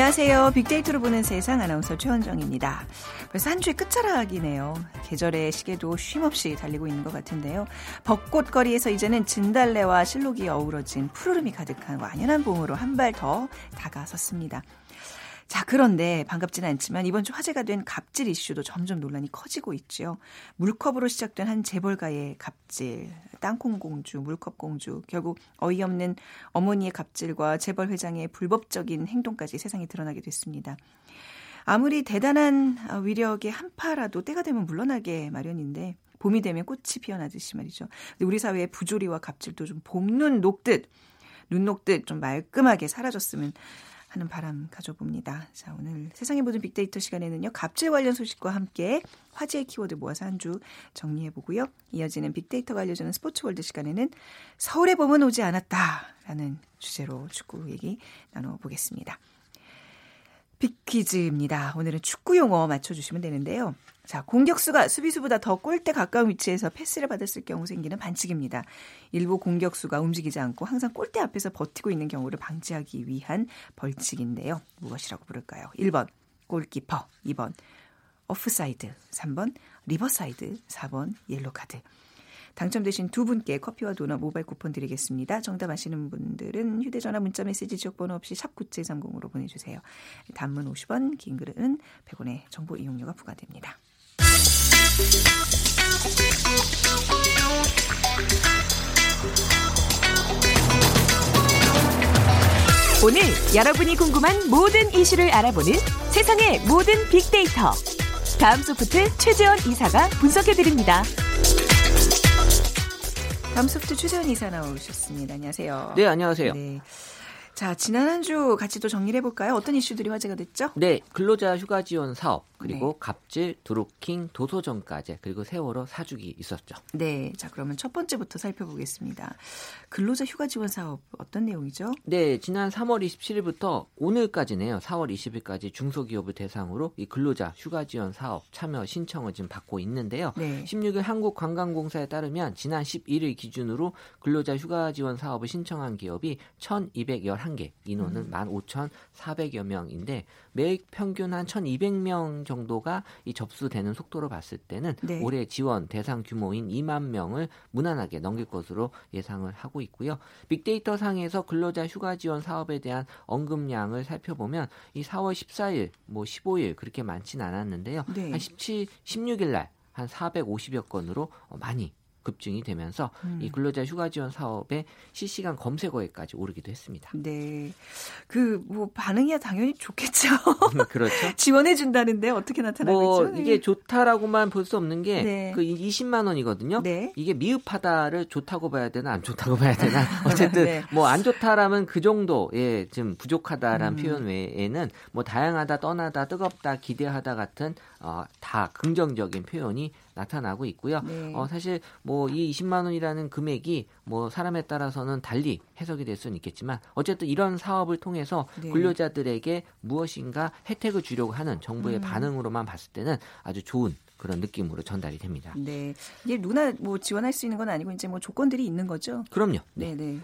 안녕하세요. 빅데이터로 보는 세상 아나운서 최원정입니다. 벌써 한 주의 끝자락이네요. 계절의 시계도 쉼없이 달리고 있는 것 같은데요. 벚꽃 거리에서 이제는 진달래와 실록이 어우러진 푸르름이 가득한 완연한 봄으로 한 발 더 다가섰습니다. 자, 그런데 반갑지는 않지만 이번 주 화제가 된 갑질 이슈도 점점 논란이 커지고 있죠. 물컵으로 시작된 한 재벌가의 갑질, 땅콩공주, 물컵공주, 결국 어이없는 어머니의 갑질과 재벌 회장의 불법적인 행동까지 세상에 드러나게 됐습니다. 아무리 대단한 위력의 한파라도 때가 되면 물러나게 마련인데 봄이 되면 꽃이 피어나듯이 말이죠. 우리 사회의 부조리와 갑질도 좀 봄눈 녹듯 눈 녹듯 좀 말끔하게 사라졌으면 하는 바람 가져봅니다. 자, 오늘 세상의 모든 빅데이터 시간에는요. 갑질 관련 소식과 함께 화제의 키워드 모아서 한 주 정리해 보고요. 이어지는 빅데이터가 알려주는 스포츠 월드 시간에는 서울의 봄은 오지 않았다라는 주제로 축구 얘기 나눠 보겠습니다. 빅퀴즈입니다. 오늘은 축구 용어 맞춰주시면 되는데요. 자, 공격수가 수비수보다 더 골대 가까운 위치에서 패스를 받았을 경우 생기는 반칙입니다. 일부 공격수가 움직이지 않고 항상 골대 앞에서 버티고 있는 경우를 방지하기 위한 벌칙인데요. 무엇이라고 부를까요? 1번 골키퍼, 2번 오프사이드, 3번 riverside, 4번 옐로카드. 당첨되신 두 분께 커피와 도넛 모바일 쿠폰 드리겠습니다. 정답 아시는 분들은 휴대전화 문자메시지 지역번호 없이 샵9730으로 보내주세요. 단문 50원, 긴 글은 100원의 정보 이용료가 부과됩니다. 오늘 여러분이 궁금한 모든 이슈를 알아보는 세상의 모든 빅데이터. 다음 소프트 최재원 이사가 분석해드립니다. 다음 소프트 최재원 이사 나오셨습니다. 안녕하세요. 네, 안녕하세요. 네. 자, 지난 한 주 같이 또 정리를 해볼까요? 어떤 이슈들이 화제가 됐죠? 네, 근로자 휴가 지원 사업, 그리고 네. 갑질, 드루킹, 도서정가제, 그리고 세월호 사주기 있었죠. 네, 자, 그러면 첫 번째부터 살펴보겠습니다. 근로자 휴가 지원 사업 어떤 내용이죠? 네, 지난 3월 27일부터 오늘까지네요. 4월 20일까지 중소기업을 대상으로 이 근로자 휴가 지원 사업 참여 신청을 지금 받고 있는데요. 네. 16일 한국관광공사에 따르면 지난 11일 기준으로 근로자 휴가 지원 사업을 신청한 기업이 1,211개, 인원은 음. 15,400여 명인데 매일 평균 한 1,200명 정도가 이 접수되는 속도로 봤을 때는 네. 올해 지원 대상 규모인 2만 명을 무난하게 넘길 것으로 예상을 하고 있고요. 빅데이터 상에서 근로자 휴가 지원 사업에 대한 언급량을 살펴보면 이 4월 14일, 뭐 15일 그렇게 많지는 않았는데요. 네. 한 17, 16일 날 한 450여 건으로 많이 급증이 되면서 음. 이 근로자 휴가 지원 사업의 실시간 검색어에까지 오르기도 했습니다. 네. 그 뭐 반응이야 당연히 좋겠죠. 그렇죠. 지원해 준다는데 어떻게 나타나고 뭐? 이게 좋다라고만 볼 수 없는 게그 네. 20만 그 원이거든요. 네. 이게 미흡하다를 좋다고 봐야 되나 안 좋다고 봐야 되나 어쨌든 네. 뭐안 좋다라면 그 정도의 좀 부족하다라는 음. 표현 외에는 뭐 다양하다, 떠나다, 뜨겁다, 기대하다 같은 어, 다 긍정적인 표현이 나타나고 있고요. 네. 어, 사실 뭐 이 20만 원이라는 금액이 뭐 사람에 따라서는 달리 해석이 될 수는 있겠지만 어쨌든 이런 사업을 통해서 네. 근로자들에게 무엇인가 혜택을 주려고 하는 정부의 음. 반응으로만 봤을 때는 아주 좋은 그런 느낌으로 전달이 됩니다. 네. 이게 누나 뭐 지원할 수 있는 건 아니고 이제 뭐 조건들이 있는 거죠. 그럼요. 네, 네.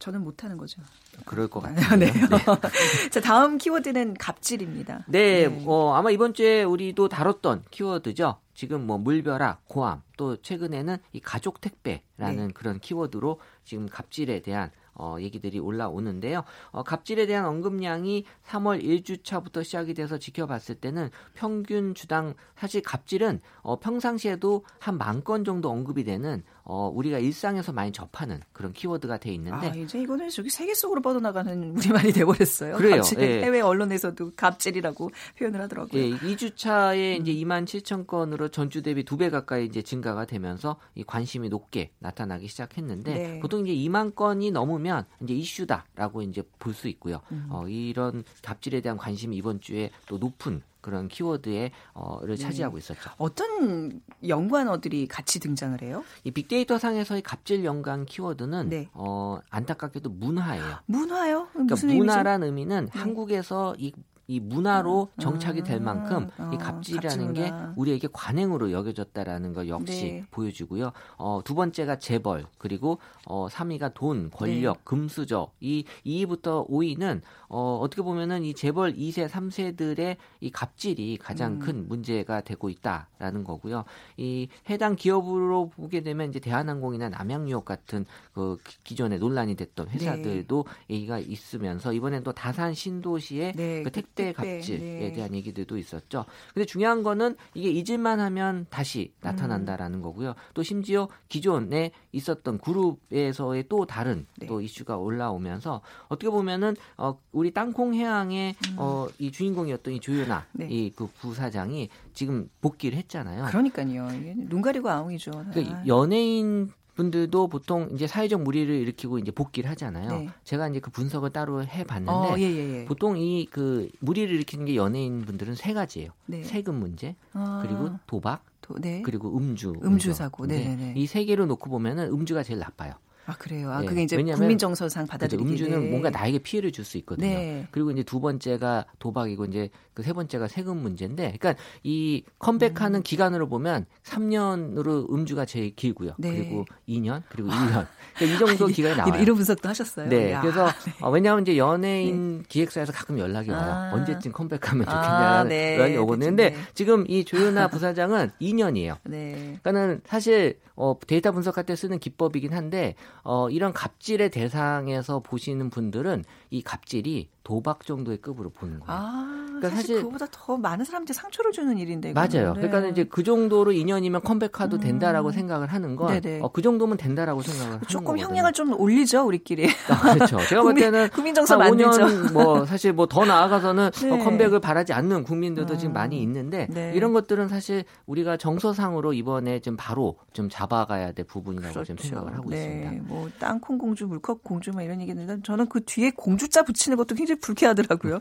저는 못하는 거죠. 그럴 것 같아요. 네. 네. 자, 다음 키워드는 갑질입니다. 네, 네. 어, 아마 이번 주에 우리도 다뤘던 키워드죠. 지금 뭐 물벼락, 고함, 또 최근에는 이 가족 택배라는 네. 그런 키워드로 지금 갑질에 대한 어, 얘기들이 올라오는데요. 어, 갑질에 대한 언급량이 3월 1주차부터 시작이 돼서 지켜봤을 때는 평균 주당 사실 갑질은 어, 평상시에도 한 만 건 정도 언급이 되는 어, 우리가 일상에서 많이 접하는 그런 키워드가 돼 있는데 아, 이제 이거는 저기 세계 속으로 뻗어나가는 우리말이 돼버렸어요. 그래요. 예. 해외 언론에서도 갑질이라고 표현을 하더라고요. 예, 2주차에 음. 이제 2만 7천 건으로 전주 대비 두 배 가까이 이제 증가가 되면서 이 관심이 높게 나타나기 시작했는데 네. 보통 이제 2만 건이 넘으면 이제 이슈다라고 이제 볼 수 있고요. 음. 어, 이런 갑질에 대한 관심이 이번 주에 또 높은 그런 키워드에 어를 네. 차지하고 있었죠. 어떤 연관어들이 같이 등장을 해요? 이 빅데이터 상에서의 갑질 연관 키워드는 네. 어 안타깝게도 문화예요. 문화요? 그러니까 문화란 의미는 네. 한국에서 이 이 문화로 정착이 될 만큼 이 어, 갑질이라는 게 우리에게 관행으로 여겨졌다라는 걸 역시 네. 보여주고요. 어, 두 번째가 재벌 그리고 어, 3위가 돈, 권력, 네. 금수저 이 2위부터 5위는 어, 어떻게 보면은 이 재벌 2세, 3세들의 이 갑질이 가장 음. 큰 문제가 되고 있다라는 거고요. 이 해당 기업으로 보게 되면 이제 대한항공이나 남양유업 같은 그 기존에 논란이 됐던 네. 회사들도 네. 얘기가 있으면서 이번엔 또 다산 신도시의 네. 그 택배 갑질에 네. 대한 얘기들도 있었죠. 근데 중요한 거는 이게 잊을만 하면 다시 나타난다라는 음. 거고요. 또 심지어 기존에 있었던 그룹에서의 또 다른 네. 또 이슈가 올라오면서 어떻게 보면은 어 우리 땅콩 해양의 음. 어 이 주인공이었던 이 조윤아 네. 이그 부사장이 지금 복귀를 했잖아요. 그러니까요. 눈 가리고 아웅이죠. 그러니까 아. 연예인 분들도 보통 이제 사회적 무리를 일으키고 이제 복귀를 하잖아요. 네. 제가 이제 그 분석을 따로 해봤는데 어, 예, 예, 예. 보통 이 그 무리를 일으키는 게 연예인 분들은 세 가지예요. 네. 세금 문제, 아. 그리고 도박, 도, 네. 그리고 음주, 음주 사고. 네, 이세 개로 놓고 보면은 음주가 제일 나빠요. 아 그래요. 아 네. 그게 이제 국민 정서상 받아들이기 음주는 뭔가 나에게 피해를 줄 수 있거든요. 네. 그리고 이제 두 번째가 도박이고 이제 그 세 번째가 세금 문제인데, 그러니까 이 컴백하는 음. 기간으로 보면 3년으로 음주가 제일 길고요. 네. 그리고 2년 그리고 1년. 그러니까 이 정도 기간이 나와요. 이런 분석도 하셨어요. 네. 야. 그래서 네. 어, 왜냐하면 이제 연예인 네. 기획사에서 가끔 연락이 와요. 아. 언제쯤 컴백하면 좋겠냐는 아, 네. 연락이 오는데 지금 이 조윤아 부사장은 2년이에요. 네. 그러니까는 사실 어, 데이터 분석할 때 쓰는 기법이긴 한데 어, 이런 갑질의 대상에서 보시는 분들은 이 갑질이 도박 정도의 급으로 보는 거예요. 아, 그러니까 사실, 사실 그보다 더 많은 사람한테 상처를 주는 일인데. 맞아요. 네. 그러니까 이제 그 정도로 2년이면 컴백해도 음. 된다라고 생각을 하는 건, 어, 그 정도면 된다라고 생각을 조금 형량을 좀 올리죠 우리끼리. 아, 그렇죠. 제가 볼 때는 국민 정서 만들죠. 5년 뭐 사실 뭐 더 나아가서는 네. 어, 컴백을 바라지 않는 국민들도 음. 지금 많이 있는데 네. 이런 것들은 사실 우리가 정서상으로 이번에 좀 바로 좀 잡아가야 될 부분이라고 그렇죠. 좀 생각을 하고 네. 있습니다. 뭐 땅콩 공주, 물컵 공주 뭐 이런 얘기는 저는 그 뒤에 공 주자 붙이는 것도 굉장히 불쾌하더라고요.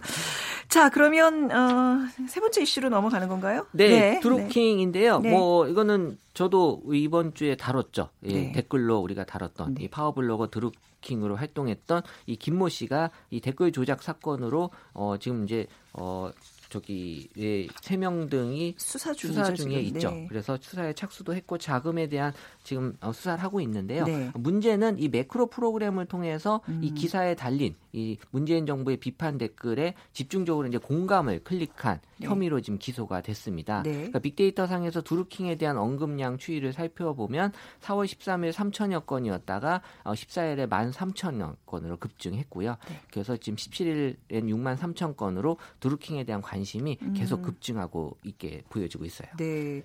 자, 그러면 어, 세 번째 이슈로 넘어가는 건가요? 네, 네. 드루킹인데요. 네. 뭐 이거는 저도 이번 주에 다뤘죠. 예, 네. 댓글로 우리가 다뤘던 네. 이 파워블로거 드루 킹으로 활동했던 이 김모 씨가 이 댓글 조작 사건으로 어 지금 이제 어 저기 세명 등이 수사, 수사 중에 있죠. 네. 그래서 수사에 착수도 했고 자금에 대한 지금 어, 수사를 하고 있는데요. 네. 문제는 이 매크로 프로그램을 통해서 음. 이 기사에 달린 이 문재인 정부의 비판 댓글에 집중적으로 이제 공감을 클릭한 네. 혐의로 지금 기소가 됐습니다. 네. 그러니까 빅데이터 상에서 두루킹에 대한 언급량 추이를 살펴보면 4월 13일 3천여 건이었다가 14일에 어, 1만 3천여 건으로 급증했고요. 네. 그래서 지금 17일엔 6만 3천 건으로 두루킹에 대한 관 심이 계속 음. 급증하고 있게 보여지고 있어요. 네.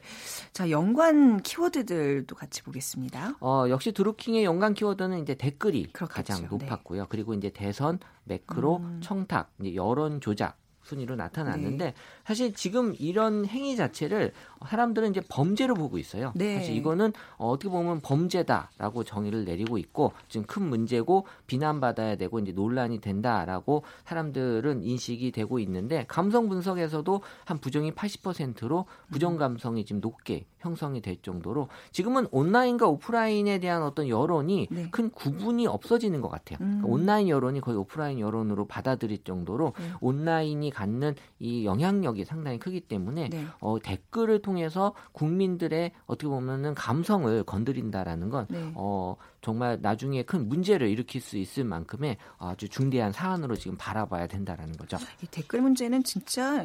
자, 연관 키워드들도 같이 보겠습니다. 어, 역시 드루킹의 연관 키워드는 이제 댓글이 그렇겠죠. 가장 네. 높았고요. 네. 그리고 이제 대선, 매크로, 음. 청탁, 이제 여론 조작 순위로 나타났는데 네. 사실 지금 이런 행위 자체를 사람들은 이제 범죄로 보고 있어요. 네. 사실 이거는 어떻게 보면 범죄다라고 정의를 내리고 있고 지금 큰 문제고 비난받아야 되고 이제 논란이 된다라고 사람들은 인식이 되고 있는데 감성 분석에서도 한 부정이 80%로 부정 감성이 지금 높게 형성이 될 정도로 지금은 온라인과 오프라인에 대한 어떤 여론이 네. 큰 구분이 없어지는 것 같아요. 음. 그러니까 온라인 여론이 거의 오프라인 여론으로 받아들일 정도로 네. 온라인이 갖는 이 영향력 이 상당히 크기 때문에 네. 어, 댓글을 통해서 국민들의 어떻게 보면은 감성을 건드린다라는 건 네. 어, 정말 나중에 큰 문제를 일으킬 수 있을 만큼의 아주 중대한 사안으로 지금 바라봐야 된다라는 거죠. 이 댓글 문제는 진짜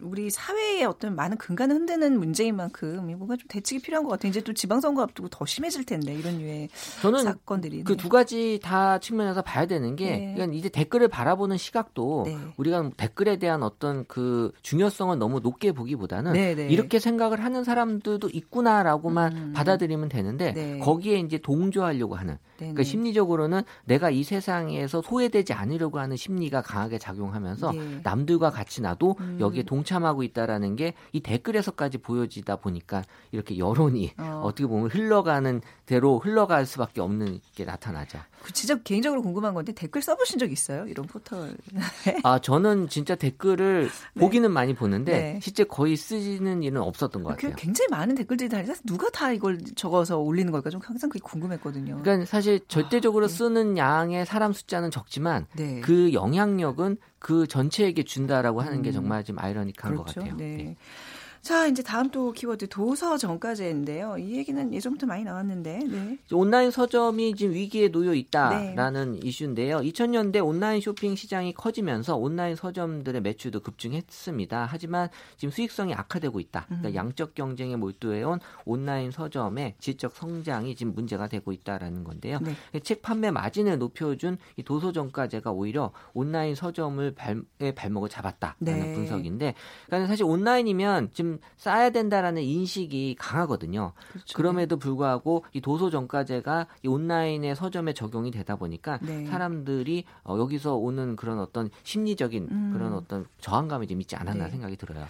우리 사회의 어떤 많은 근간을 흔드는 문제인 만큼 뭔가 좀 대책이 필요한 것 같아요. 이제 또 지방선거 앞두고 더 심해질 텐데 이런 류의 저는 사건들이 그 두 가지 다 측면에서 봐야 되는 게 네. 그러니까 이제 댓글을 바라보는 시각도 네. 우리가 댓글에 대한 어떤 그 중요성을 너무 높게 보기보다는 네, 네. 이렇게 생각을 하는 사람들도 있구나라고만 음. 받아들이면 되는데 네. 거기에 이제 동조하려고 하는 그러니까 심리적으로는 내가 이 세상에서 소외되지 않으려고 하는 심리가 강하게 작용하면서 네. 남들과 같이 나도 음. 여기에 동참하고 있다라는 게 이 댓글에서까지 보여지다 보니까 이렇게 여론이 어. 떻게 보면 흘러가는 대로 흘러갈 수밖에 없는 게 나타나죠. 그 진짜 개인적으로 궁금한 건데 댓글 써보신 적 있어요? 이런 포털? 아 저는 진짜 댓글을 네. 보기는 많이 보는데 네. 실제 거의 쓰는 일은 없었던 것그 같아요. 굉장히 많은 댓글들이 달려서 누가 다 이걸 적어서 올리는 걸까 좀 항상 그게 궁금했거든요. 그러니까 사실 절대적으로 아, 네. 쓰는 양의 사람 숫자는 적지만 네. 그 영향력은 그 전체에게 준다라고 하는 게 음. 정말 좀 아이러니한 그렇죠? 것 같아요. 네. 네. 자, 이제 다음 또 키워드 도서 정가제인데요. 이 얘기는 예전부터 많이 나왔는데. 네. 온라인 서점이 지금 위기에 놓여 있다라는 네. 이슈인데요. 2000년대 온라인 쇼핑 시장이 커지면서 온라인 서점들의 매출도 급증했습니다. 하지만 지금 수익성이 악화되고 있다. 그러니까 음. 양적 경쟁에 몰두해온 온라인 서점의 질적 성장이 지금 문제가 되고 있다라는 건데요. 네. 책 판매 마진을 높여준 이 도서 정가제가 오히려 온라인 서점을 발, 발목을 잡았다라는 네. 분석인데, 그러니까 사실 온라인이면 지금 좀 쌓아야 된다라는 인식이 강하거든요. 그렇죠. 그럼에도 불구하고 이 도서 정가제가 이 온라인의 서점에 적용이 되다 보니까 네. 사람들이 어, 여기서 오는 그런 어떤 심리적인 음. 그런 어떤 저항감이 좀 있지 않았나 네. 생각이 들어요.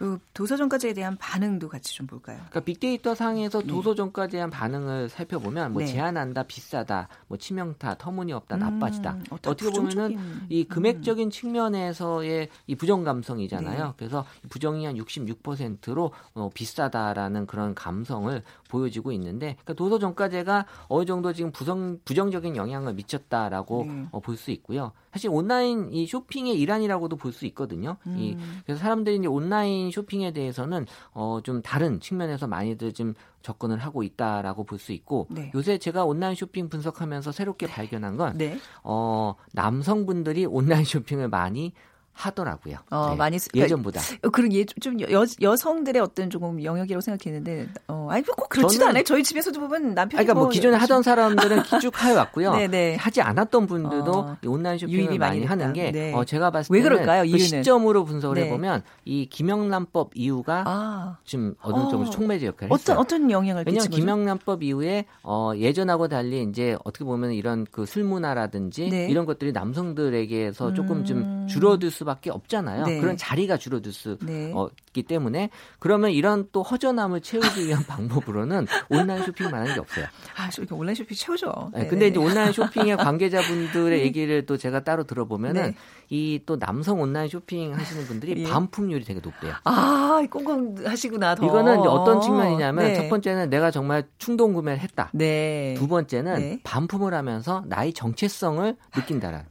그 도서정가제에 대한 반응도 같이 좀 볼까요? 그러니까 빅데이터 상에서 네. 도서정가제에 대한 반응을 살펴보면 뭐 네. 제한한다, 비싸다, 뭐 치명타, 터무니없다, 음, 나빠지다. 어떻게 보면은 이 금액적인 음. 측면에서의 이 부정 감성이잖아요. 네. 그래서 부정이 한 66%로 어, 비싸다라는 그런 감성을 보여지고 있는데 그러니까 도서정가제가 어느 정도 지금 부정 부정적인 영향을 미쳤다라고 네. 어, 볼수 있고요. 사실 온라인 이 쇼핑의 일환이라고도 볼 수 있거든요. 음. 이 그래서 사람들이 이제 온라인 쇼핑에 대해서는 어, 좀 다른 측면에서 많이들 좀 접근을 하고 있다라고 볼 수 있고 네. 요새 제가 온라인 쇼핑 분석하면서 새롭게 발견한 건 네. 어, 남성분들이 온라인 쇼핑을 많이 하더라고요. 어, 네. 많이 쓰, 그러니까 예전보다. 어, 그런 예, 좀 여, 여성들의 어떤 조금 영역이라고 생각했는데, 어, 아니 꼭 그렇지도 않아요. 저희 집에서도 보면 남편이 그러니까 뭐, 뭐 기존에 하던 사람들은 쭉 해 왔고요. 네네. 네. 하지 않았던 분들도 어, 온라인 쇼핑을 많이 하는 게, 네. 어, 제가 봤을 때는 왜 그럴까요? 그 시점으로 분석을 네. 해보면 이 김영란법 이후가 아. 지금 어느 정도 어. 촉매제 역할을 어떤 했어요. 어떤 영향을 왜냐하면 김영란법 이후에 어, 예전하고 달리 이제 어떻게 보면 이런 그 술 문화라든지 네. 이런 것들이 남성들에게서 조금 좀 음. 줄어들 수밖에 수밖에 없잖아요. 네. 그런 자리가 줄어들 수 네. 어, 있기 때문에 그러면 이런 또 허전함을 채우기 위한 방법으로는 온라인 쇼핑만한 게 없어요. 아, 저 온라인 쇼핑 채우죠. 네, 근데 이제 온라인 쇼핑의 관계자분들의 네. 얘기를 또 제가 따로 들어보면은 네. 이또 남성 온라인 쇼핑 하시는 분들이 예. 반품률이 되게 높대요. 아, 꽁꽁 하시구나. 더. 이거는 어떤 측면이냐면 네. 첫 번째는 내가 정말 충동 구매를 했다. 네. 두 번째는 반품을 하면서 나의 정체성을 느낀다라는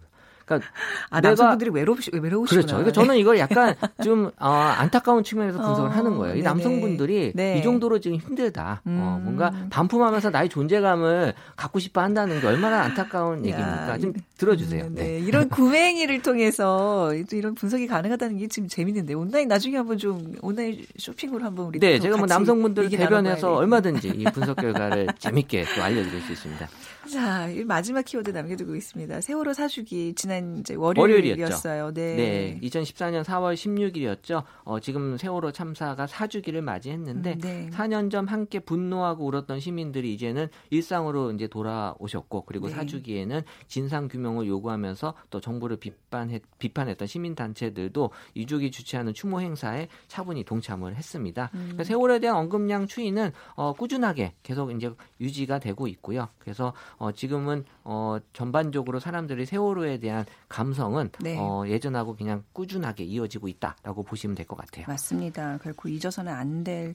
그러니까 아, 남성분들이 외로우시 외로우시구나. 그렇죠. 그러니까 저는 이걸 약간 좀 어, 안타까운 측면에서 분석을 어, 하는 거예요. 이 남성분들이 네. 이 정도로 지금 힘들다. 어, 음. 어, 뭔가 반품하면서 나의 존재감을 갖고 싶어 한다는 게 얼마나 안타까운 얘기입니까? 좀 들어주세요. 네. 네. 이런 구매 행위를 통해서 이런 분석이 가능하다는 게 지금 재밌는데 온라인 나중에 한번 좀 온라인 쇼핑으로 한번 우리 네, 제가 뭐 남성분들 대변해서 얼마든지 이 분석 결과를 재밌게 또 알려드릴 수 있습니다. 자, 마지막 키워드 남겨두고 있습니다. 세월호 사주기 지난 이제 월요일이었어요. 네. 네. 2014년 4월 16일이었죠. 어, 지금 세월호 참사가 사주기를 맞이했는데 음, 네. 4년 전 함께 분노하고 울었던 시민들이 이제는 일상으로 이제 돌아오셨고 그리고 네. 사주기에는 진상 규명을 요구하면서 또 정부를 비판했, 비판했던 시민 단체들도 유족이 주최하는 추모 행사에 차분히 동참을 했습니다. 음. 그러니까 세월호에 대한 언급량 추이는 어, 꾸준하게 계속 이제 유지가 되고 있고요. 그래서 어, 지금은 어, 전반적으로 사람들이 세월호에 대한 감성은 네. 어, 예전하고 그냥 꾸준하게 이어지고 있다라고 보시면 될 것 같아요. 맞습니다. 결코 잊어서는 안 될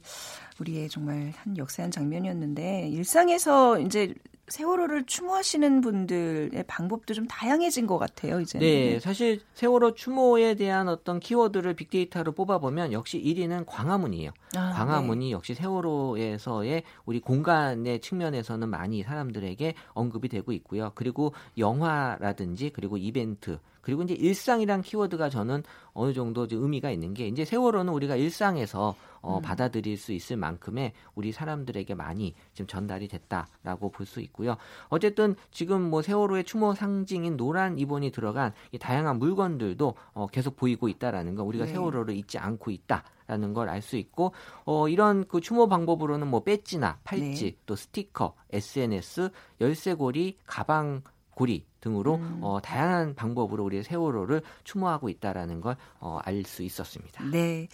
우리의 정말 한 역사한 장면이었는데 일상에서 이제 세월호를 추모하시는 분들의 방법도 좀 다양해진 것 같아요, 이제. 네, 사실 세월호 추모에 대한 어떤 키워드를 빅데이터로 뽑아보면 역시 1위는 광화문이에요. 아, 광화문이 네. 역시 세월호에서의 우리 공간의 측면에서는 많이 사람들에게 언급이 되고 있고요. 그리고 영화라든지 그리고 이벤트 그리고 이제 일상이란 키워드가 저는 어느 정도 의미가 있는 게 이제 세월호는 우리가 일상에서 어, 음. 받아들일 수 있을 만큼의 우리 사람들에게 많이 지금 전달이 됐다라고 볼 수 있고요. 어쨌든 지금 뭐 세월호의 추모 상징인 노란 리본이 들어간 이 다양한 물건들도 어, 계속 보이고 있다라는 거 우리가 네. 세월호를 잊지 않고 있다. 라는 걸 알 수 있고 어 이런 그 추모 방법으로는 뭐 배지나 팔찌 네. 또 스티커, SNS, 열쇠고리, 가방 고리 등으로 음. 어, 다양한 방법으로 우리의 세월호를 추모하고 있다라는 걸 어, 알 수 있었습니다. 네.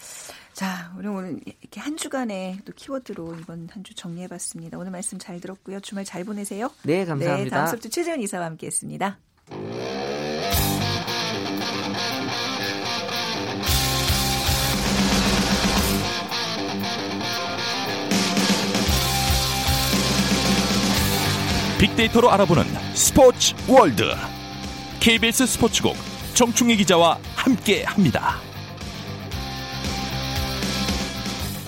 자, 우리 오늘 이렇게 한 주간의 또 키워드로 이번 한 주 정리해봤습니다. 오늘 말씀 잘 들었고요. 주말 잘 보내세요. 네, 감사합니다. 네, 다음 수업도 최재현 이사와 함께했습니다. 빅데이터로 알아보는 스포츠 월드 KBS 스포츠국 정충희 기자와 함께합니다.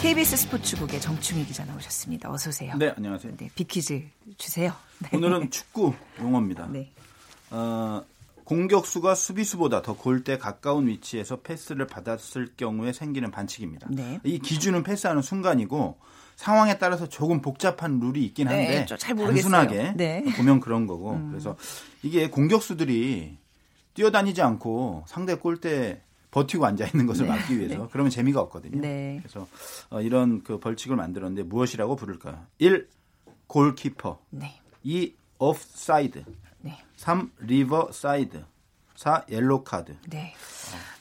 KBS 스포츠국의 정충희 기자 나오셨습니다. 어서 오세요. 네, 안녕하세요. 네, 빅퀴즈 주세요. 네. 오늘은 축구 용어입니다. 네. 어, 공격수가 수비수보다 더 골대 가까운 위치에서 패스를 받았을 경우에 생기는 반칙입니다. 네. 이 기준은 패스하는 순간이고 상황에 따라서 조금 복잡한 룰이 있긴 한데 네, 잘 단순하게 네. 보면 그런 거고 음. 그래서 이게 공격수들이 뛰어다니지 않고 상대 골대 버티고 앉아 있는 것을 네. 막기 위해서 네. 그러면 재미가 없거든요. 네. 그래서 어, 이런 그 벌칙을 만들었는데 무엇이라고 부를까요? 1. 골키퍼. 네. 2. 오프사이드. 네. 3. riverside. 4. 옐로 카드. 네.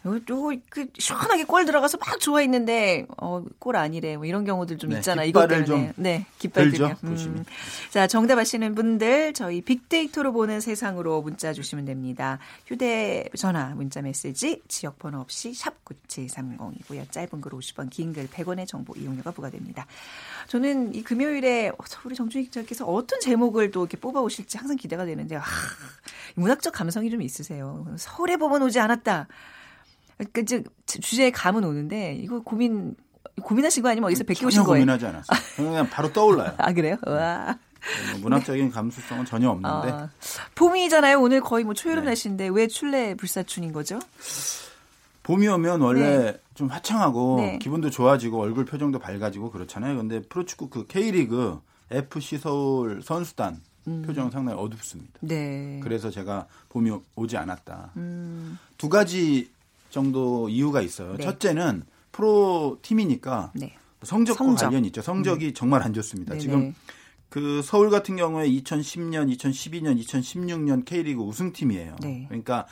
요그 시원하게 골 들어가서 막 좋아했는데 어, 골 아니래. 뭐 이런 경우들 좀 네, 있잖아. 이것 때문에. 좀 네, 깃발 들죠. 음. 자, 정답 아시는 분들 저희 빅데이터로 보는 세상으로 문자 주시면 됩니다. 휴대 전화 문자 메시지 지역 번호 없이 샵 9730이고요. 짧은 글 50원, 긴 글 100원의 정보 이용료가 부과됩니다. 저는 이 금요일에 어, 우리 정준희 기자께서 어떤 제목을 또 이렇게 뽑아 오실지 항상 기대가 되는데 아, 문학적 감성이 좀 있으세요. 서울에 보면 오지 않았다. 그 주제에 감은 오는데 이거 고민 고민하신 거 아니면 어디서 베껴오신 거예요? 고민하지 않았어요. 그냥 바로 떠올라요. 아 그래요? 와. 뭐 문학적인 감수성은 전혀 없는데. 아, 봄이잖아요. 오늘 거의 뭐 초여름 네. 날씨인데 왜 출래 불사춘인 거죠? 봄이 오면 원래 네. 좀 화창하고 네. 기분도 좋아지고 얼굴 표정도 밝아지고 그렇잖아요. 근데 프로축구 그 K리그 FC 서울 선수단 음. 표정은 상당히 어둡습니다. 네. 그래서 제가 봄이 오지 않았다. 음. 두 가지 정도 이유가 있어요. 네. 첫째는 프로 팀이니까 네. 성적과 성적. 관련이 있죠. 성적이 음. 정말 안 좋습니다. 네네. 지금 그 서울 같은 경우에 2010년, 2012년, 2016년 K리그 우승팀이에요. 네. 그러니까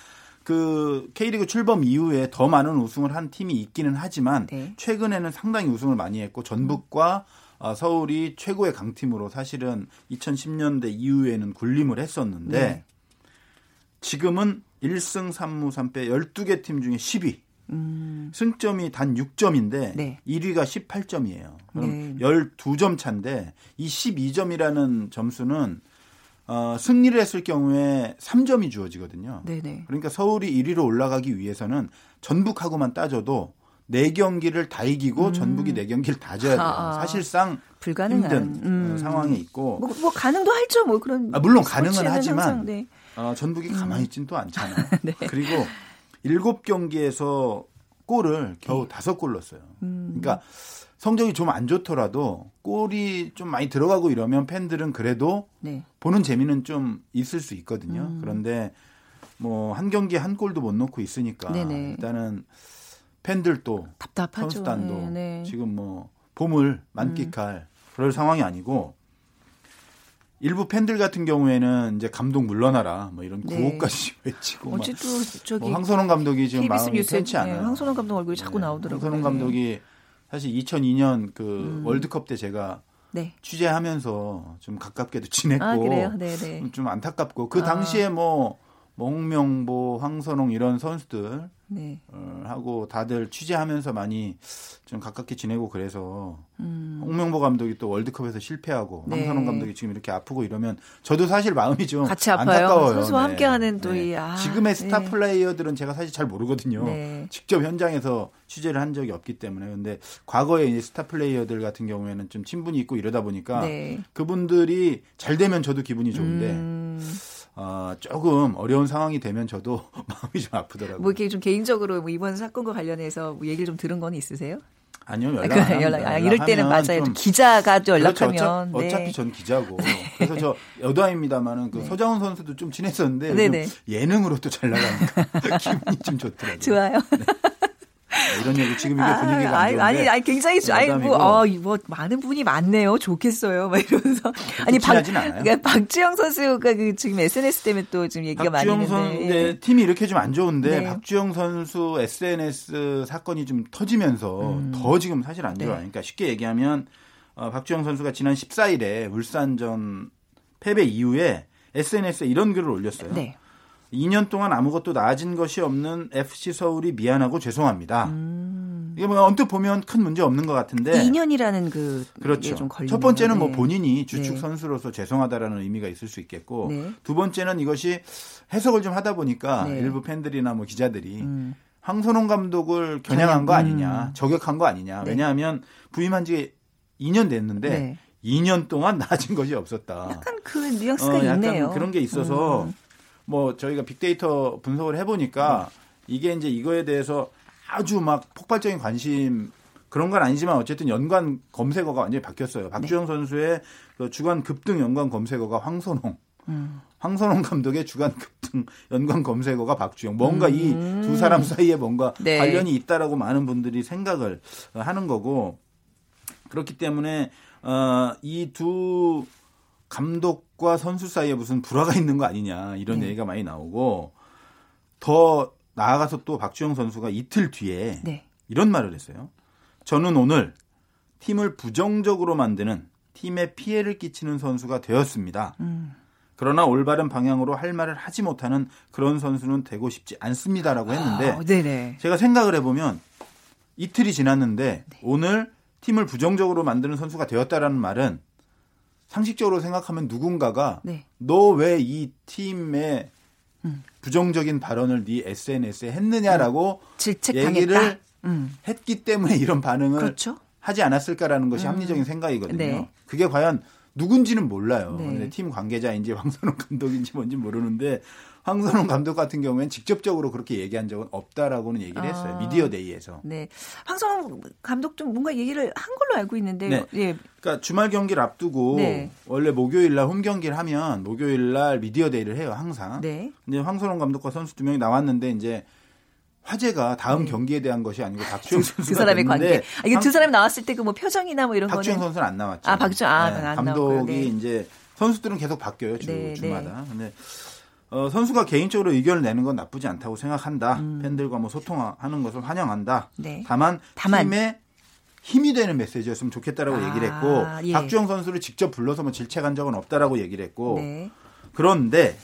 그 K리그 출범 이후에 더 많은 우승을 한 팀이 있기는 하지만 네. 최근에는 상당히 우승을 많이 했고 전북과 어, 서울이 최고의 강팀으로 사실은 2010년대 이후에는 군림을 했었는데 네. 지금은 1승 3무 3패 12개 팀 중에 10위. 음. 승점이 단 6점인데 네. 1위가 18점이에요. 그럼 네. 12점 차인데 이 12점이라는 점수는 어, 승리를 했을 경우에 3점이 주어지거든요. 네네. 그러니까 서울이 1위로 올라가기 위해서는 전북하고만 따져도 4경기를 다 이기고 음. 전북이 4경기를 다 져야 돼요. 아, 사실상 불가능한 힘든 어, 음. 상황에 있고 뭐, 뭐 가능도 할죠. 뭐 그런 아, 물론 가능은 하지만 항상, 네. 어, 전북이 가만히 있진 또 않잖아요. 네. 그리고 7경기에서 골을 겨우 네. 5골 넣었어요. 음. 그러니까 성적이 좀 안 좋더라도 골이 좀 많이 들어가고 이러면 팬들은 그래도 네. 보는 재미는 좀 있을 수 있거든요. 음. 그런데 뭐 한 경기에 한 골도 못 넣고 있으니까 네네. 일단은 팬들도 답답하죠. 선수단도 네, 네. 지금 뭐 봄을 만끽할 음. 그럴 상황이 아니고 일부 팬들 같은 경우에는 이제 감독 물러나라 뭐 이런 네. 구호까지 외치고 어제 또 저기 뭐 황선홍 감독이 지금 마음이 편치 않아요. 네, 황선홍 감독 얼굴이 자꾸 네. 나오더라고요. 황선홍 감독이 사실 2002년 그 음. 월드컵 때 제가 네. 취재하면서 좀 가깝게도 지냈고 아, 좀 안타깝고 그 아. 당시에 뭐 몽명보, 황선홍 이런 선수들 네. 어, 하고 다들 취재하면서 많이 좀 가깝게 지내고 그래서 음. 홍명보 감독이 또 월드컵에서 실패하고 네. 황선홍 감독이 지금 이렇게 아프고 이러면 저도 사실 마음이 좀 같이 아파요. 안타까워요. 선수와 네. 함께하는 또 이, 아, 지금의 스타 네. 플레이어들은 제가 사실 잘 모르거든요. 네. 직접 현장에서 취재를 한 적이 없기 때문에 근데 과거에 이제 스타 플레이어들 같은 경우에는 좀 친분이 있고 이러다 보니까 네. 그분들이 잘 되면 저도 기분이 좋은데. 음. 어, 조금 어려운 상황이 되면 저도 마음이 좀 아프더라고요. 뭐 이렇게 좀 개인적으로 뭐 이번 사건과 관련해서 뭐 얘기를 좀 들은 건 있으세요? 아니요, 연락 아, 그, 연락, 아, 이럴 때는 맞아요. 좀, 기자가 또. 연락하면. 그렇죠. 어차, 피 네. 전 기자고. 그래서 저 여담입니다만은 그 네. 서장훈 선수도 좀 친했었는데 네네. 예능으로 또 잘 나가니까 기분이 좀 좋더라고요. 좋아요. 네. 네, 이런 얘기 지금 이게 아, 분위기가 아니, 아니, 아니 굉장히 아니 뭐, 어, 뭐 많은 분이 많네요. 좋겠어요. 막 이러면서 아니 박 그러니까 박주영 선수가 그 지금 SNS 때문에 또 지금 얘기가 많이 있는데 선, 네, 팀이 이렇게 좀 안 좋은데 네. 박주영 선수 SNS 사건이 좀 터지면서 음. 더 지금 사실 안 좋아요. 네. 그러니까 쉽게 얘기하면 어, 박주영 선수가 지난 14일에 울산전 패배 이후에 SNS에 이런 글을 올렸어요. 네. 2년 동안 아무것도 나아진 것이 없는 FC 서울이 미안하고 죄송합니다. 음. 이게 뭐 언뜻 보면 큰 문제 없는 것 같은데 2년이라는 그 그렇죠. 첫 번째는 뭐 네. 뭐 본인이 주축 네. 선수로서 죄송하다라는 의미가 있을 수 있겠고 네. 두 번째는 이것이 해석을 좀 하다 보니까 네. 일부 팬들이나 뭐 기자들이 음. 황선홍 감독을 겨냥한 거 아니냐, 음. 저격한 거 아니냐. 네. 왜냐하면 부임한 지 2년 됐는데 2년 동안 나아진 것이 없었다. 약간 그 뉘앙스가 어, 약간 있네요. 그런 게 있어서 음. 뭐 저희가 빅데이터 분석을 해보니까 이게 이제 이거에 대해서 아주 막 폭발적인 관심 그런 건 아니지만 어쨌든 연관 검색어가 완전히 바뀌었어요. 박주영 네. 선수의 그 주간 급등 연관 검색어가 황선홍. 음. 황선홍 감독의 주간 급등 연관 검색어가 박주영. 뭔가 음. 이두 사람 사이에 뭔가 네. 관련이 있다라고 많은 분들이 생각을 하는 거고 그렇기 때문에 어, 이 두 감독 과 선수 사이에 무슨 불화가 있는 거 아니냐 이런 네. 얘기가 많이 나오고 더 나아가서 또 박주영 선수가 이틀 뒤에 네. 이런 말을 했어요. 저는 오늘 팀을 부정적으로 만드는 팀에 피해를 끼치는 선수가 되었습니다. 음. 그러나 올바른 방향으로 할 말을 하지 못하는 그런 선수는 되고 싶지 않습니다라고 했는데 아, 제가 생각을 해보면 이틀이 지났는데 네. 오늘 팀을 부정적으로 만드는 선수가 되었다라는 말은 상식적으로 생각하면 누군가가 네. 너왜 이 팀에 음. 부정적인 발언을 네 SNS에 했느냐라고 음. 얘기를 음. 했기 때문에 이런 반응을 그렇죠? 하지 않았을까라는 것이 음. 합리적인 생각이거든요. 네. 그게 과연 누군지는 몰라요. 네. 팀 관계자인지 황선홍 감독인지 뭔지 모르는데 황선홍 감독 같은 경우에는 직접적으로 그렇게 얘기한 적은 없다라고는 얘기를 했어요. 아, 미디어 데이에서. 네. 황선홍 감독도 뭔가 얘기를 한 걸로 알고 있는데 네. 예. 그러니까 주말 경기를 앞두고 네. 원래 목요일 날 홈 경기를 하면 목요일 날 미디어 데이를 해요, 항상. 네. 근데 황선홍 감독과 선수 두 명이 나왔는데 이제 화제가 다음 네. 경기에 대한 것이 아니고 박주영 두 사람의 관계. 아, 이게 두 사람이 나왔을 때 그 뭐 표정이나 뭐 이런 박주영 거는 선수는 안 나왔죠. 아, 박주영 아, 네. 감독이 네. 이제 선수들은 계속 바뀌어요, 주, 네, 주마다. 근데 어, 선수가 개인적으로 의견을 내는 건 나쁘지 않다고 생각한다. 음. 팬들과 뭐 소통하는 것을 환영한다. 네. 다만, 다만 팀에 힘이 되는 메시지였으면 좋겠다라고 아, 얘기를 했고 예. 박주영 선수를 직접 불러서 뭐 질책한 적은 없다라고 얘기를 했고 네. 그런데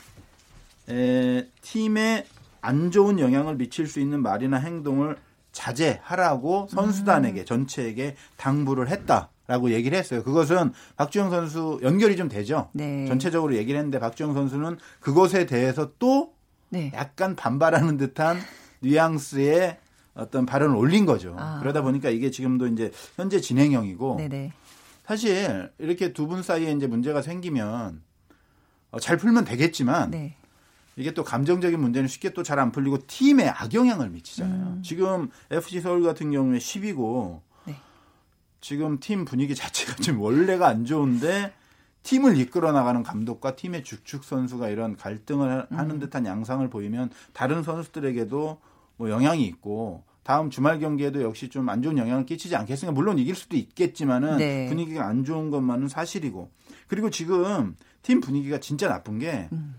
에, 팀에 안 좋은 영향을 미칠 수 있는 말이나 행동을 자제하라고 선수단에게 음. 전체에게 당부를 했다. 라고 얘기를 했어요. 그것은 박주영 선수 연결이 좀 되죠. 네. 전체적으로 얘기를 했는데 박주영 선수는 그것에 대해서 또 네. 약간 반발하는 듯한 뉘앙스의 어떤 발언을 올린 거죠. 아. 그러다 보니까 이게 지금도 이제 현재 진행형이고 네네. 사실 이렇게 두 분 사이에 이제 문제가 생기면 어, 잘 풀면 되겠지만 네. 이게 또 감정적인 문제는 쉽게 또 잘 안 풀리고 팀에 악영향을 미치잖아요. 음. 지금 FC 서울 같은 경우에 10이고 지금 팀 분위기 자체가 지금 원래가 안 좋은데 팀을 이끌어 나가는 감독과 팀의 주축 선수가 이런 갈등을 음. 하는 듯한 양상을 보이면 다른 선수들에게도 뭐 영향이 있고 다음 주말 경기에도 역시 좀 안 좋은 영향을 끼치지 않겠습니까? 물론 이길 수도 있겠지만은 네. 분위기가 안 좋은 것만은 사실이고 그리고 지금 팀 분위기가 진짜 나쁜 게 음.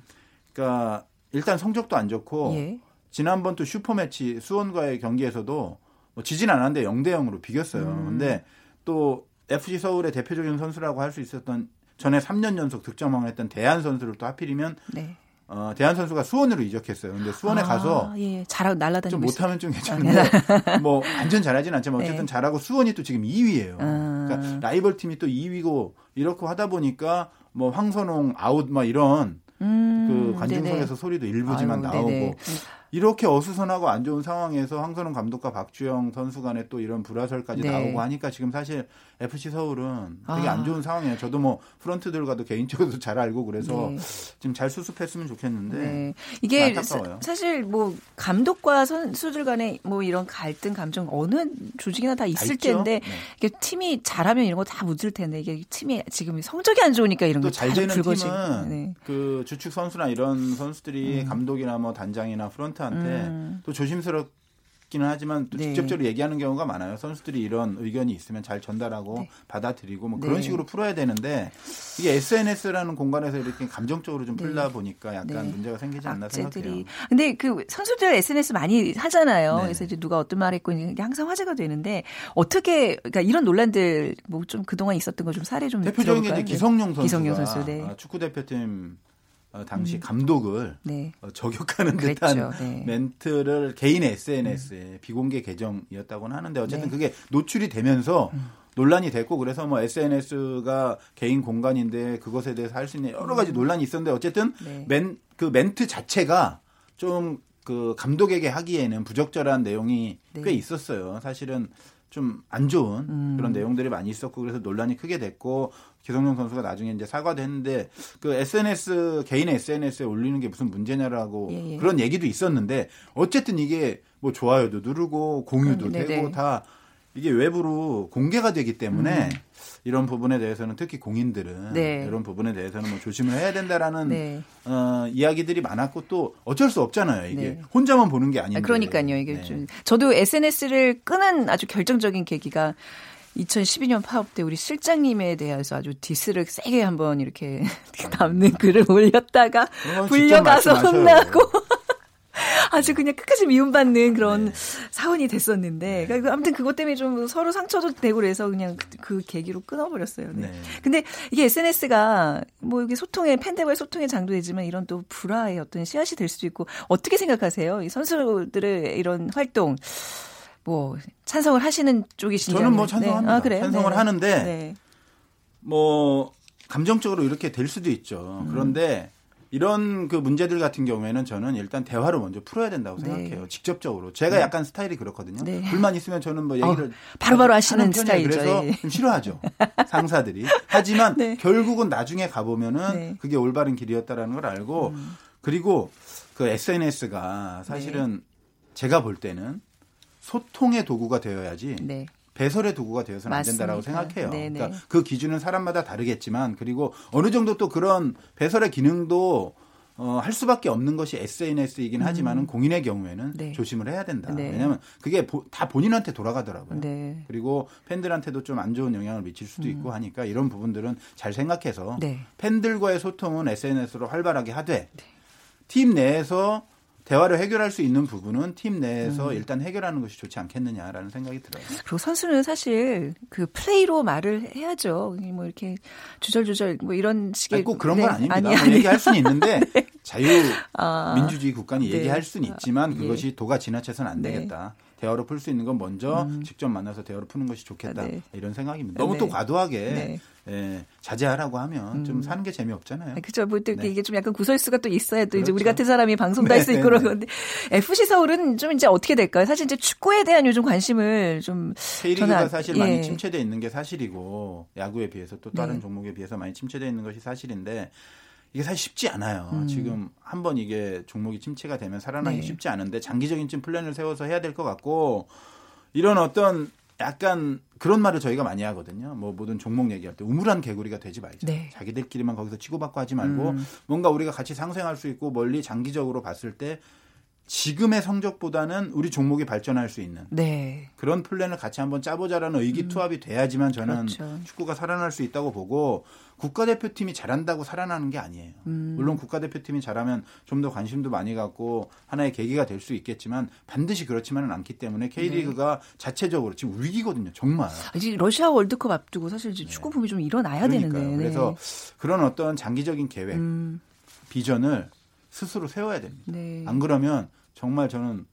그러니까 일단 성적도 안 좋고 예. 지난번 또 슈퍼매치 수원과의 경기에서도 뭐 지진 않았는데 0대 0으로 비겼어요. 음. 근데 또 FC 서울의 대표적인 선수라고 할 수 있었던 전에 3년 연속 득점왕을 했던 데얀 선수를 또 하필이면 네. 어, 데얀 선수가 수원으로 이적했어요. 근데 수원에 아, 가서 예, 잘하고 날라다니고 좀 못하면 좀 괜찮은데 뭐 완전 잘하진 않지만 어쨌든 네. 잘하고 수원이 또 지금 2위예요. 아. 그러니까 라이벌 팀이 또 2위고 이렇게 하다 보니까 뭐 황선홍 아웃 막 이런 음, 그 관중석에서 네네. 소리도 일부지만 아유, 나오고 네네. 이렇게 어수선하고 안 좋은 상황에서 황선홍 감독과 박주영 선수 간에 또 이런 불화설까지 네. 나오고 하니까 지금 사실 FC 서울은 되게 아. 안 좋은 상황이에요. 저도 뭐 프런트들과도 개인적으로 잘 알고 그래서 네. 지금 잘 수습했으면 좋겠는데 네. 이게 사, 사실 뭐 감독과 선수들 간에 뭐 이런 갈등 감정 어느 조직이나 다 있을 다 텐데 네. 이게 팀이 잘하면 이런 거 다 묻을 텐데 이게 팀이 지금 성적이 안 좋으니까 이런 게잘 되는 불거지. 팀은 네. 그 주축 선수나 이런 선수들이 음. 감독이나 뭐 단장이나 프런트 선수한테 음. 또 조심스럽 기는 하지만 또 네. 직접적으로 얘기하는 경우가 많아요. 선수들이 이런 의견이 있으면 잘 전달하고 네. 받아들이고 뭐 그런 네. 식으로 풀어야 되는데 이게 SNS라는 공간에서 이렇게 감정적으로 좀 풀다 네. 보니까 약간 네. 문제가 생기지 않나 악재들이. 생각해요. 근데 그 선수들 SNS 많이 하잖아요. 네. 그래서 이제 누가 어떤 말 했고 이게 항상 화제가 되는데 어떻게 그러니까 이런 논란들 뭐 좀 그동안 있었던 거 좀 사례 좀 대표적인 게 기성용 선수가 기성용 선수, 네. 축구 대표팀 어, 당시 음. 감독을 네. 어, 저격하는. 듯한 네. 멘트를 개인의 SNS에 음. 비공개 계정이었다고는 하는데 어쨌든 네. 그게 노출이 되면서 음. 논란이 됐고 그래서 뭐 SNS가 개인 공간인데 그것에 대해서 할 수 있는 여러 가지 음. 논란이 있었는데 어쨌든 네. 멘, 그 멘트 자체가 좀 그 감독에게 하기에는 부적절한 내용이 네. 꽤 있었어요. 사실은 좀 안 좋은 음. 그런 내용들이 많이 있었고 그래서 논란이 크게 됐고 기성용 선수가 나중에 이제 사과도 했는데 그 SNS 개인의 SNS에 올리는 게 무슨 문제냐라고 예, 예. 그런 얘기도 있었는데 어쨌든 이게 뭐 좋아요도 누르고 공유도 음, 되고 다 이게 외부로 공개가 되기 때문에 음. 이런 부분에 대해서는 특히 공인들은 네. 이런 부분에 대해서는 뭐 조심을 해야 된다라는 네. 어, 이야기들이 많았고 또 어쩔 수 없잖아요. 이게 네. 혼자만 보는 게 아닌데. 그러니까요. 이게 네. 좀 저도 SNS를 끄는 아주 결정적인 계기가 2012년 파업 때 우리 실장님에 대해서 아주 디스를 세게 한번 이렇게 담는 글을 올렸다가 불려가서 혼나고 아주 그냥 끝까지 미움받는 그런 네. 사원이 됐었는데 네. 그러니까 아무튼 그것 때문에 좀 서로 상처도 되고 그래서 그냥 그, 그 계기로 끊어버렸어요. 네. 네. 근데 이게 SNS가 뭐 이게 소통의 팬들과의 소통의 장도 되지만 이런 또 불화의 어떤 씨앗이 될 수도 있고 어떻게 생각하세요? 이 선수들의 이런 활동 뭐 찬성을 하시는 쪽이신지 저는 뭐 찬성합니다. 네. 아, 그래요? 찬성을 네. 하는데 네. 뭐 감정적으로 이렇게 될 수도 있죠. 음. 그런데 이런 그 문제들 같은 경우에는 저는 일단 대화를 먼저 풀어야 된다고 네. 생각해요. 네. 직접적으로. 제가 네. 약간 스타일이 그렇거든요. 네. 불만 있으면 저는 뭐 얘기를 어, 바로바로 하시는 스타일이죠. 그래서 예. 좀 싫어하죠. 상사들이. 하지만 네. 결국은 나중에 가 보면은 네. 그게 올바른 길이었다라는 걸 알고 음. 그리고 그 SNS가 사실은 제가 볼 때는 소통의 도구가 되어야지 배설의 도구가 되어서는 맞습니다. 안 된다라고 생각해요. 네네. 그러니까 그 기준은 사람마다 다르겠지만 그리고 어느 정도 또 그런 배설의 기능도 어, 할 수밖에 없는 것이 SNS이긴 음. 하지만은 공인의 경우에는 네. 조심을 해야 된다. 네. 왜냐하면 그게 보, 다 본인한테 돌아가더라고요. 네. 그리고 팬들한테도 좀 안 좋은 영향을 미칠 수도 음. 있고 하니까 이런 부분들은 잘 생각해서 네. 팬들과의 소통은 SNS로 활발하게 하되 네. 팀 내에서 대화를 해결할 수 있는 부분은 팀 내에서 음. 일단 해결하는 것이 좋지 않겠느냐라는 생각이 들어요. 그리고 선수는 사실 그 플레이로 말을 해야죠. 뭐 이렇게 주절주절 뭐 이런 식의 아니, 꼭 그런 네. 건 아닙니다. 아니, 아니. 얘기할 수는 있는데 네. 자유 아, 민주주의 국가는 네. 얘기할 수는 있지만 아, 그것이 예. 도가 지나쳐서는 안 네. 되겠다. 대화로 풀 수 있는 건 먼저 음. 직접 만나서 대화로 푸는 것이 좋겠다 네. 이런 생각입니다. 너무 네. 또 과도하게 네. 예, 자제하라고 하면 음. 좀 사는 게 재미없잖아요. 그렇죠. 뭐 또 네. 이게 좀 약간 구설수가 또 있어야 또 그렇죠. 이제 우리 그렇죠. 같은 사람이 방송도 할수 네, 있고 네, 그러는데 FC 서울은 좀 이제 어떻게 될까요? 사실 이제 축구에 대한 요즘 관심을 좀 K리그가 사실 예. 많이 침체돼 있는 게 사실이고 야구에 비해서 또 다른 종목에 비해서 많이 침체돼 있는 것이 사실인데 이게 사실 쉽지 않아요. 음. 지금 한번 이게 종목이 침체가 되면 살아나기 네. 쉽지 않은데 장기적인 좀 플랜을 세워서 해야 될 것 같고 이런 어떤 약간 그런 말을 저희가 많이 하거든요. 뭐 모든 종목 얘기할 때 우물한 개구리가 되지 말자. 네. 자기들끼리만 거기서 치고받고 하지 말고 음. 뭔가 우리가 같이 상생할 수 있고 멀리 장기적으로 봤을 때 지금의 성적보다는 우리 종목이 발전할 수 있는 네. 그런 플랜을 같이 한번 짜보자라는 의기투합이 음. 돼야지만 저는 그렇죠. 축구가 살아날 수 있다고 보고 국가대표팀이 잘한다고 살아나는 게 아니에요. 음. 물론 국가대표팀이 잘하면 좀 더 관심도 많이 갖고 하나의 계기가 될 수 있겠지만 반드시 그렇지만은 않기 때문에 K리그가 네. 자체적으로 지금 위기거든요. 정말. 이제 러시아 월드컵 앞두고 사실 이제 네. 축구 붐이 좀 일어나야 그러니까요. 되는데. 네. 그래서 그런 어떤 장기적인 계획, 음. 비전을 스스로 세워야 됩니다. 네. 안 그러면 정말 저는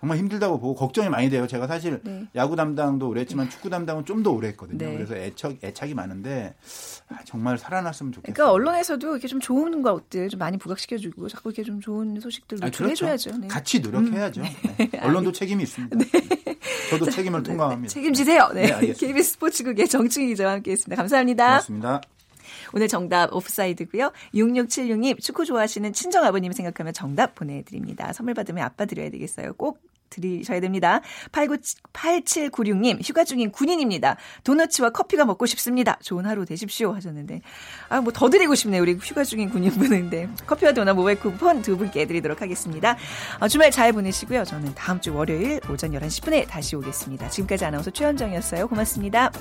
정말 힘들다고 보고 걱정이 많이 돼요. 제가 사실 네. 야구 담당도 오래 했지만 축구 담당은 좀 더 오래 했거든요. 네. 그래서 애착, 애착이 많은데 아, 정말 살아났으면 좋겠어요. 그러니까 언론에서도 이렇게 좀 좋은 것들 좀 많이 부각시켜주고 자꾸 이렇게 좀 좋은 소식들 노출해줘야죠. 그렇죠. 네. 같이 노력해야죠. 음. 네. 언론도 책임이 있습니다. 네. 저도 책임을 통과합니다. 책임지세요. 네. KBS 스포츠국의 정충희 기자와 함께했습니다. 감사합니다. 고맙습니다. 오늘 정답 오프사이드고요. 6676님 축구 좋아하시는 친정 아버님 생각하면 정답 보내드립니다. 선물 받으면 아빠 드려야 되겠어요. 꼭 드리셔야 됩니다. 89, 8796님, 휴가 중인 군인입니다. 도너츠와 커피가 먹고 싶습니다. 좋은 하루 되십시오. 하셨는데. 아, 뭐 더 드리고 싶네요. 우리 휴가 중인 군인분인데. 커피와 도넛 모바일 쿠폰 두 분께 드리도록 하겠습니다. 어, 주말 잘 보내시고요. 저는 다음 주 월요일 오전 11시 10분에 다시 오겠습니다. 지금까지 아나운서 최현정이었어요. 고맙습니다.